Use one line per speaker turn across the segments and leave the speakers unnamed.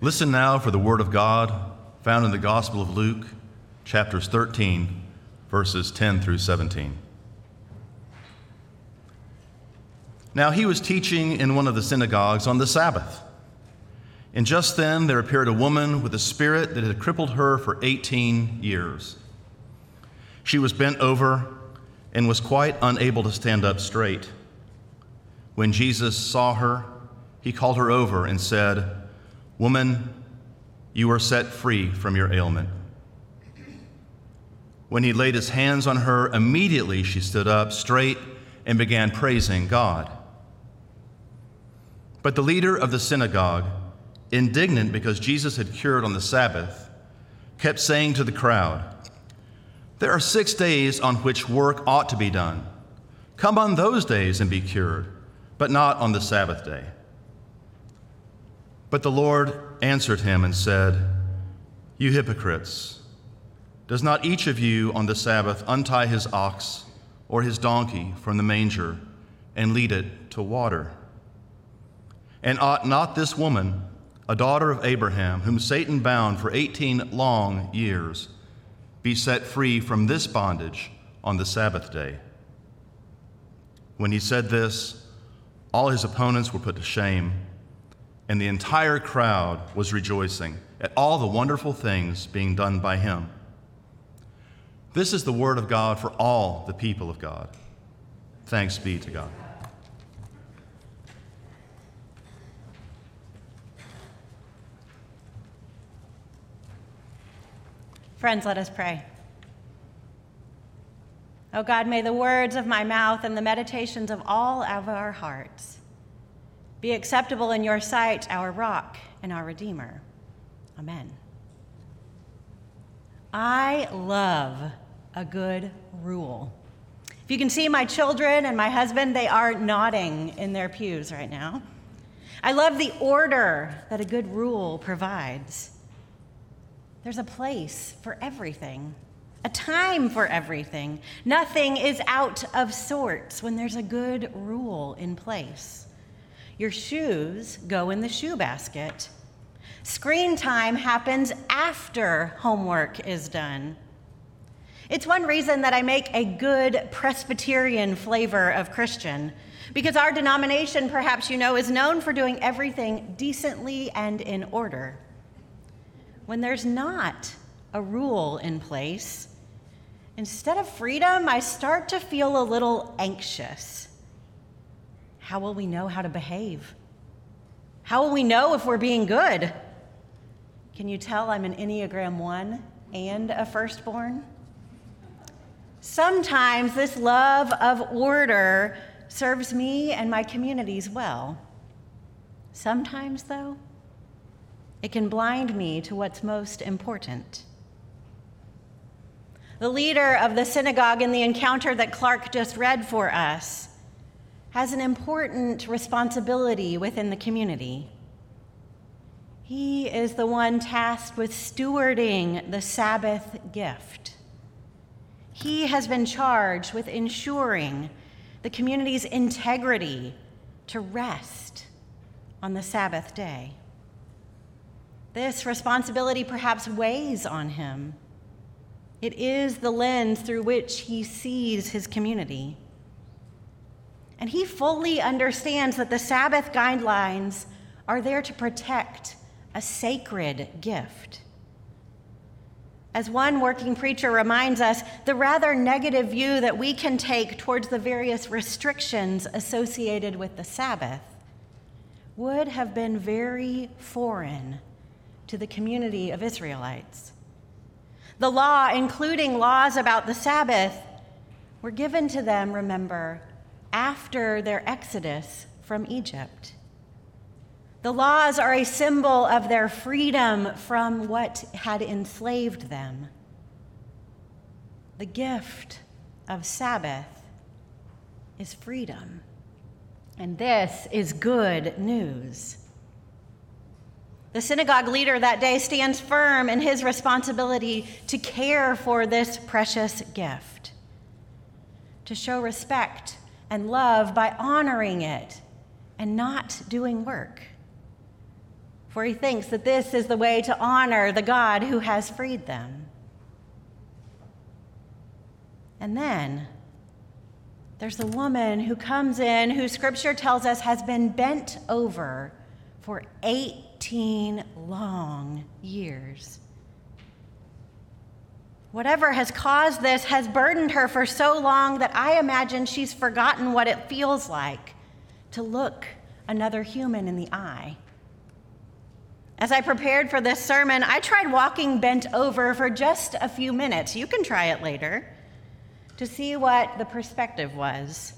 Listen now for the word of God found in the Gospel of Luke, chapters 13, verses 10 through 17. Now he was teaching in one of the synagogues on the Sabbath. And just then there appeared a woman with a spirit that had crippled her for 18 years. She was bent over and was quite unable to stand up straight. When Jesus saw her, he called her over and said, Woman, you are set free from your ailment. When he laid his hands on her, immediately she stood up straight and began praising God. But the leader of the synagogue, indignant because Jesus had cured on the Sabbath, kept saying to the crowd, There are six days on which work ought to be done. Come on those days and be cured, but not on the Sabbath day. But the Lord answered him and said, You hypocrites, does not each of you on the Sabbath untie his ox or his donkey from the manger and lead it to water? And ought not this woman, a daughter of Abraham, whom Satan bound for 18 long years, be set free from this bondage on the Sabbath day? When he said this, all his opponents were put to shame and the entire crowd was rejoicing at all the wonderful things being done by him. This is the word of God for all the people of God. Thanks be to God.
Friends, let us pray. Oh God, may the words of my mouth and the meditations of all of our hearts be acceptable in your sight, our rock and our redeemer. Amen. I love a good rule. If you can see my children and my husband, they are nodding in their pews right now. I love the order that a good rule provides. There's a place for everything, a time for everything. Nothing is out of sorts when there's a good rule in place. Your shoes go in the shoe basket. Screen time happens after homework is done. It's one reason that I make a good Presbyterian flavor of Christian, because our denomination, perhaps you know, is known for doing everything decently and in order. When there's not a rule in place, instead of freedom, I start to feel a little anxious. How will we know how to behave? How will we know if we're being good? Can you tell I'm an Enneagram 1 and a firstborn? Sometimes this love of order serves me and my communities well. Sometimes, though, it can blind me to what's most important. The leader of the synagogue in the encounter that Clark just read for us has an important responsibility within the community. He is the one tasked with stewarding the Sabbath gift. He has been charged with ensuring the community's integrity to rest on the Sabbath day. This responsibility perhaps weighs on him. It is the lens through which he sees his community. And he fully understands that the Sabbath guidelines are there to protect a sacred gift. As one working preacher reminds us, the rather negative view that we can take towards the various restrictions associated with the Sabbath would have been very foreign to the community of Israelites. The law, including laws about the Sabbath, were given to them, remember, after their exodus from Egypt. The laws are a symbol of their freedom from what had enslaved them. The gift of Sabbath is freedom. And this is good news. The synagogue leader that day stands firm in his responsibility to care for this precious gift, to show respect and love by honoring it and not doing work. for he thinks that this is the way to honor the God who has freed them. And then there's a woman who comes in who scripture tells us has been bent over for 18 long years. Whatever has caused this has burdened her for so long that I imagine she's forgotten what it feels like to look another human in the eye. As I prepared for this sermon, I tried walking bent over for just a few minutes. You can try it later to see what the perspective was.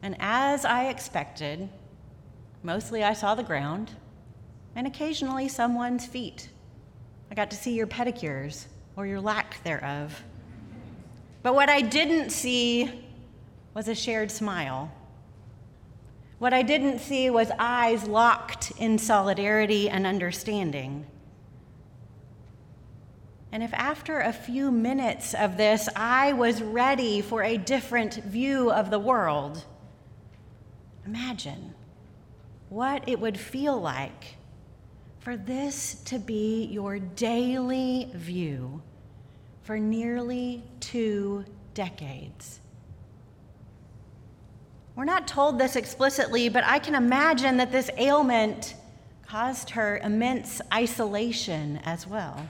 And as I expected, mostly I saw the ground and occasionally someone's feet. I got to see your pedicures or your lack thereof. But what I didn't see was a shared smile what I didn't see was eyes locked in solidarity and understanding. And if after a few minutes of this I was ready for a different view of the world, imagine what it would feel like for this to be your daily view for nearly two decades. We're not told this explicitly, but I can imagine that this ailment caused her immense isolation as well.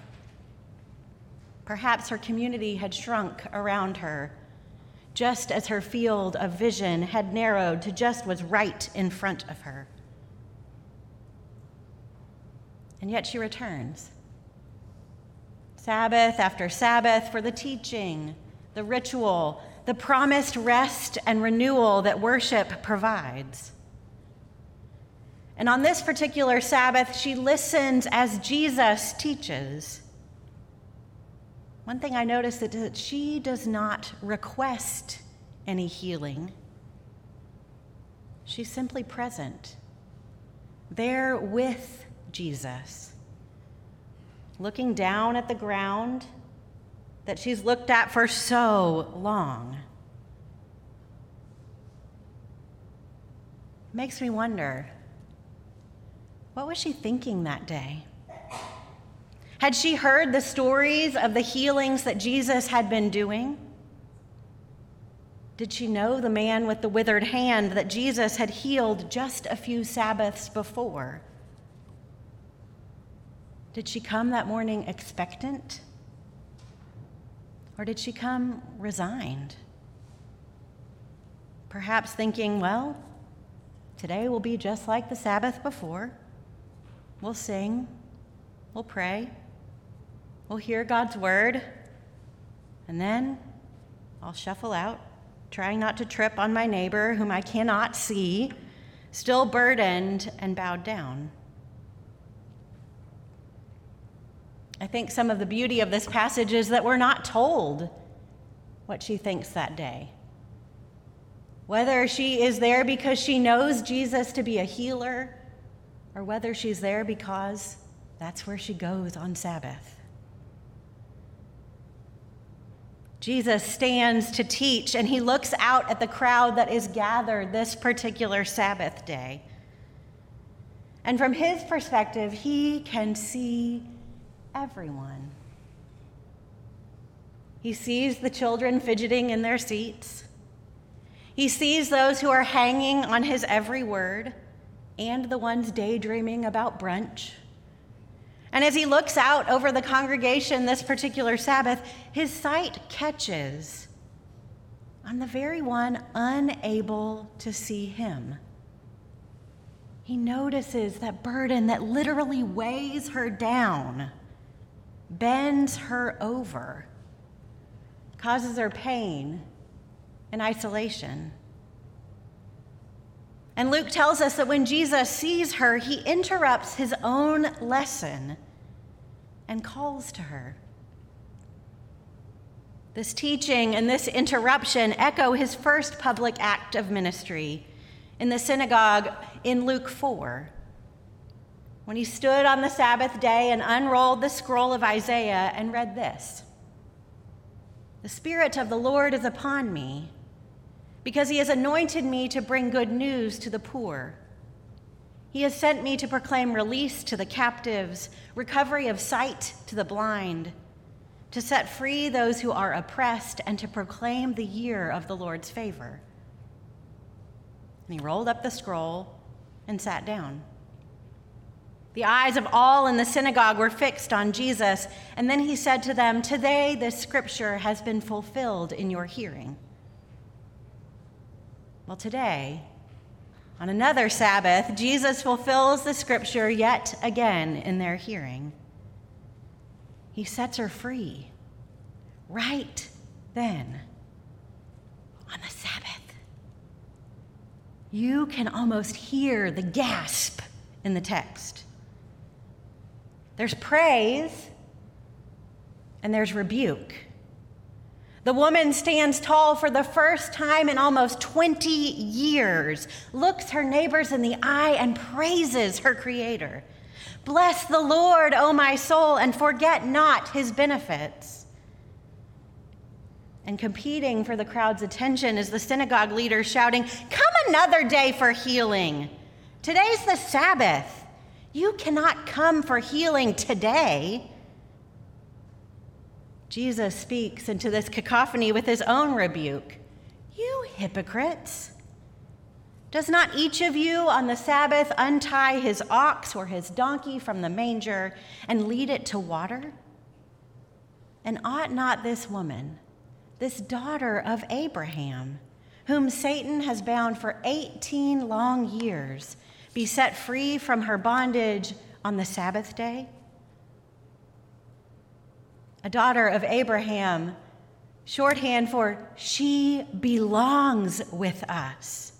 Perhaps her community had shrunk around her, just as her field of vision had narrowed to just was right in front of her. And yet she returns. Sabbath after Sabbath for the teaching, the ritual, the promised rest and renewal that worship provides. And on this particular Sabbath, she listens as Jesus teaches. One thing I noticed is that she does not request any healing. She's simply present, there with Jesus, looking down at the ground that she's looked at for so long. Makes me wonder what was she thinking that day? Had she heard the stories of the healings that Jesus had been doing? Did she know the man with the withered hand that Jesus had healed just a few Sabbaths before? Did she come that morning expectant? Or did she come resigned? Perhaps thinking, well, today will be just like the Sabbath before. We'll sing, we'll pray, we'll hear God's word, and then I'll shuffle out, trying not to trip on my neighbor whom I cannot see, still burdened and bowed down. I think some of the beauty of this passage is that we're not told what she thinks that day. Whether she is there because she knows Jesus to be a healer, or whether she's there because that's where she goes on Sabbath. Jesus stands to teach, and he looks out at the crowd that is gathered this particular Sabbath day. And from his perspective, he can see everyone. He sees the children fidgeting in their seats. He sees those who are hanging on his every word and the ones daydreaming about brunch. And as he looks out over the congregation this particular Sabbath, his sight catches on the very one unable to see him. He notices that burden that literally weighs her down bends her over, causes her pain and isolation. And Luke tells us that when Jesus sees her, he interrupts his own lesson and calls to her. This teaching and this interruption echo his first public act of ministry in the synagogue in Luke 4 when he stood on the Sabbath day and unrolled the scroll of Isaiah and read this The Spirit of the Lord is upon me, because he has anointed me to bring good news to the poor. He has sent me to proclaim release to the captives, recovery of sight to the blind, to set free those who are oppressed, and to proclaim the year of the Lord's favor. And he rolled up the scroll and sat down. The eyes of all in the synagogue were fixed on Jesus, and then he said to them, Today this scripture has been fulfilled in your hearing. Well, today, on another Sabbath, Jesus fulfills the scripture yet again in their hearing. He sets her free right then on the Sabbath. You can almost hear the gasp in the text. There's praise and there's rebuke. The woman stands tall for the first time in almost 20 years, looks her neighbors in the eye, and praises her Creator. Bless the Lord, O my soul, and forget not his benefits. And competing for the crowd's attention is the synagogue leader shouting, Come another day for healing. Today's the Sabbath. You cannot come for healing today. Jesus speaks into this cacophony with his own rebuke You hypocrites! Does not each of you on the Sabbath untie his ox or his donkey from the manger and lead it to water? And ought not this woman, this daughter of Abraham, whom Satan has bound for 18 long years, be set free from her bondage on the Sabbath day? a daughter of Abraham, shorthand for she belongs with us.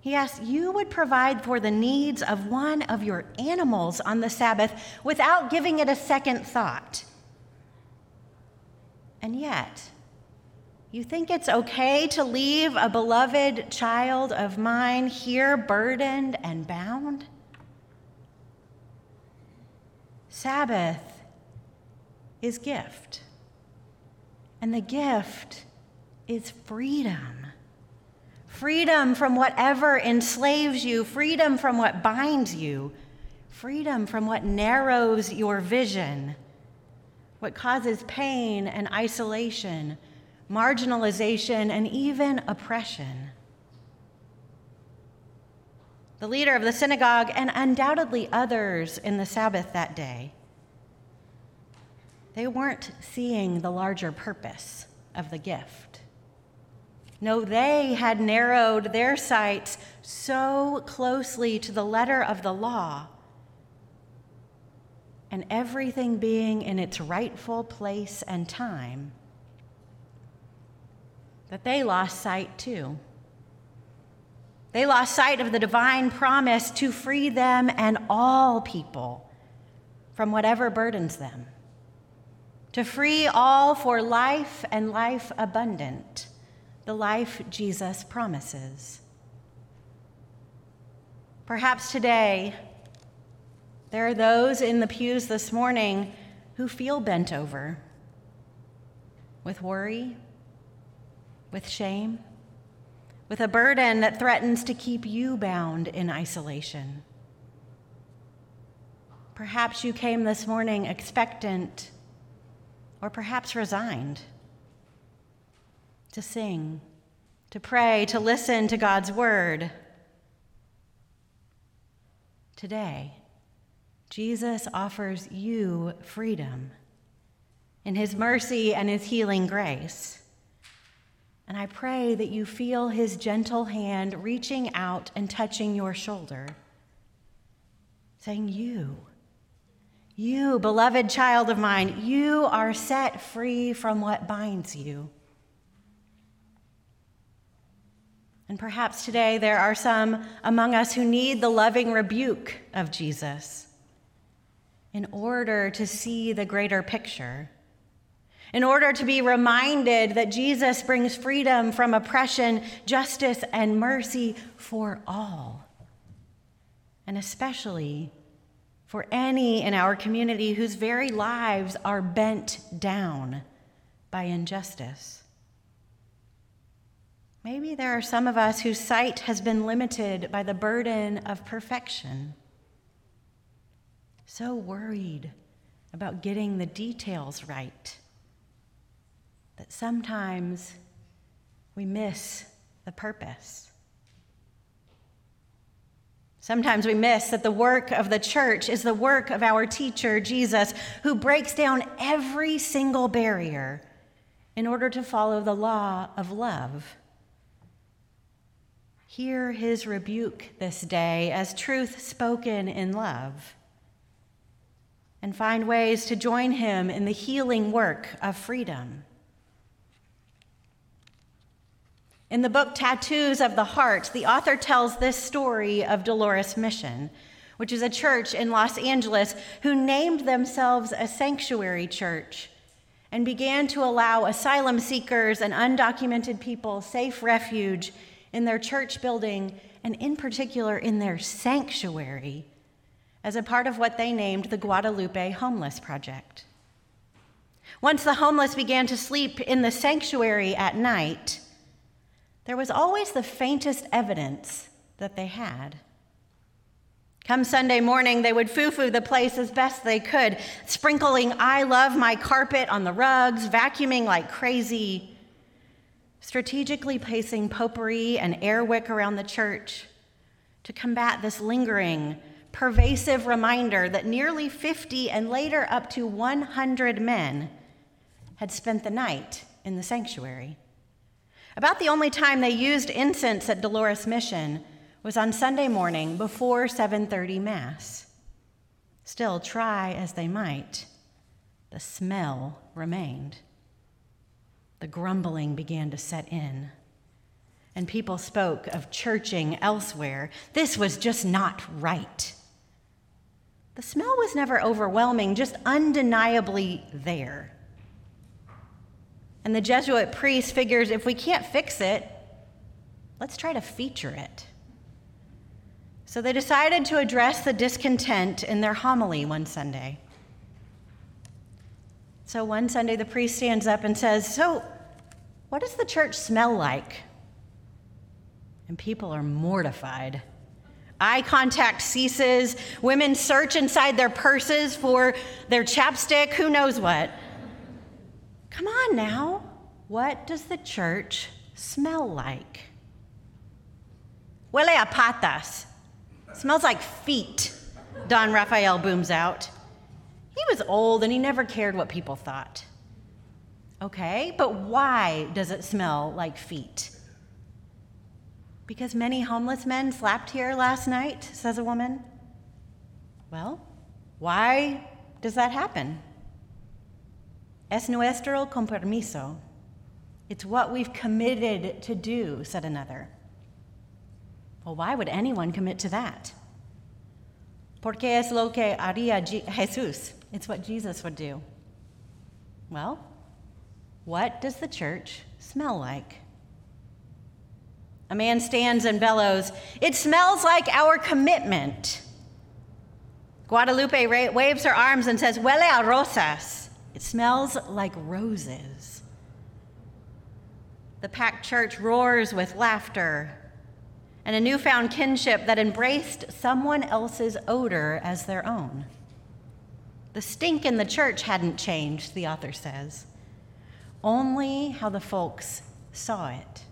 He asked, You would provide for the needs of one of your animals on the Sabbath without giving it a second thought. And yet, you think it's okay to leave a beloved child of mine here burdened and bound? Sabbath is gift. And the gift is freedom. Freedom from whatever enslaves you, freedom from what binds you, freedom from what narrows your vision, what causes pain and isolation, marginalization, and even oppression. The leader of the synagogue, and undoubtedly others in the Sabbath that day, they weren't seeing the larger purpose of the gift. No, they had narrowed their sights so closely to the letter of the law and everything being in its rightful place and time that they lost sight too. They lost sight of the divine promise to free them and all people from whatever burdens them to free all for life and life abundant, the life Jesus promises. Perhaps today, there are those in the pews this morning who feel bent over with worry, with shame, with a burden that threatens to keep you bound in isolation. Perhaps you came this morning expectant or perhaps resigned to sing, to pray, to listen to God's word. Today, Jesus offers you freedom in his mercy and his healing grace. And I pray that you feel his gentle hand reaching out and touching your shoulder, saying, You you, beloved child of mine, you are set free from what binds you. And perhaps today there are some among us who need the loving rebuke of Jesus in order to see the greater picture, in order to be reminded that Jesus brings freedom from oppression, justice, and mercy for all, and especially for any in our community whose very lives are bent down by injustice. Maybe there are some of us whose sight has been limited by the burden of perfection. So worried about getting the details right that sometimes we miss the purpose. Sometimes we miss that the work of the church is the work of our teacher, Jesus, who breaks down every single barrier in order to follow the law of love. Hear his rebuke this day as truth spoken in love, and find ways to join him in the healing work of freedom. In the book Tattoos of the Heart, the author tells this story of Dolores Mission, which is a church in Los Angeles who named themselves a sanctuary church and began to allow asylum seekers and undocumented people safe refuge in their church building and, in particular, in their sanctuary as a part of what they named the Guadalupe Homeless Project. Once the homeless began to sleep in the sanctuary at night, there was always the faintest evidence that they had. Come Sunday morning, they would foo foo the place as best they could, sprinkling I love my carpet on the rugs, vacuuming like crazy, strategically placing potpourri and air wick around the church to combat this lingering, pervasive reminder that nearly 50 and later up to 100 men had spent the night in the sanctuary. About the only time they used incense at Dolores Mission was on Sunday morning before 7:30 mass. Still try as they might, the smell remained. The grumbling began to set in. And people spoke of churching elsewhere. This was just not right. The smell was never overwhelming, just undeniably there. And the Jesuit priest figures if we can't fix it, let's try to feature it. So they decided to address the discontent in their homily one Sunday. So one Sunday, the priest stands up and says, So, what does the church smell like? And people are mortified. Eye contact ceases. Women search inside their purses for their chapstick, who knows what. Come on now. What does the church smell like? Huele a patas. Smells like feet, Don Raphael booms out. He was old and he never cared what people thought. Okay, but why does it smell like feet? Because many homeless men slept here last night, says a woman. Well, why does that happen? Es nuestro compromiso. It's what we've committed to do, said another. Well, why would anyone commit to that? Porque es lo que haría Jesús. It's what Jesus would do. Well, what does the church smell like? A man stands and bellows, It smells like our commitment. Guadalupe waves her arms and says, Huele a rosas. It smells like roses. The packed church roars with laughter and a newfound kinship that embraced someone else's odor as their own. The stink in the church hadn't changed, the author says, only how the folks saw it.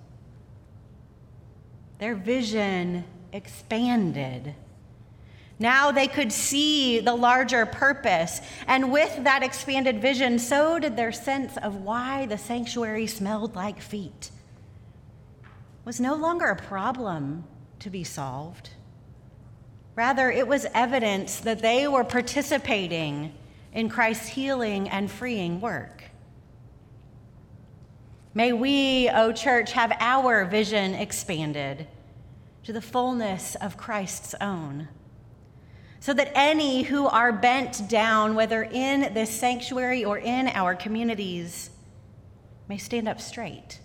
Their vision expanded now they could see the larger purpose. And with that expanded vision, so did their sense of why the sanctuary smelled like feet. It was no longer a problem to be solved. Rather, it was evidence that they were participating in Christ's healing and freeing work. May we, O oh church, have our vision expanded to the fullness of Christ's own so that any who are bent down, whether in this sanctuary or in our communities, may stand up straight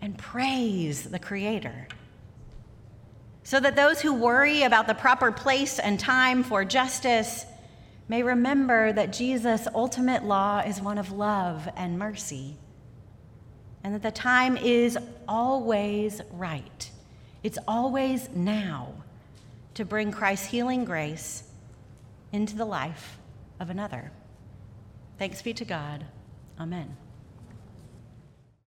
and praise the Creator. So that those who worry about the proper place and time for justice may remember that Jesus' ultimate law is one of love and mercy. and that the time is always right. It's always now to bring Christ's healing grace into the life of another. Thanks be to God. Amen.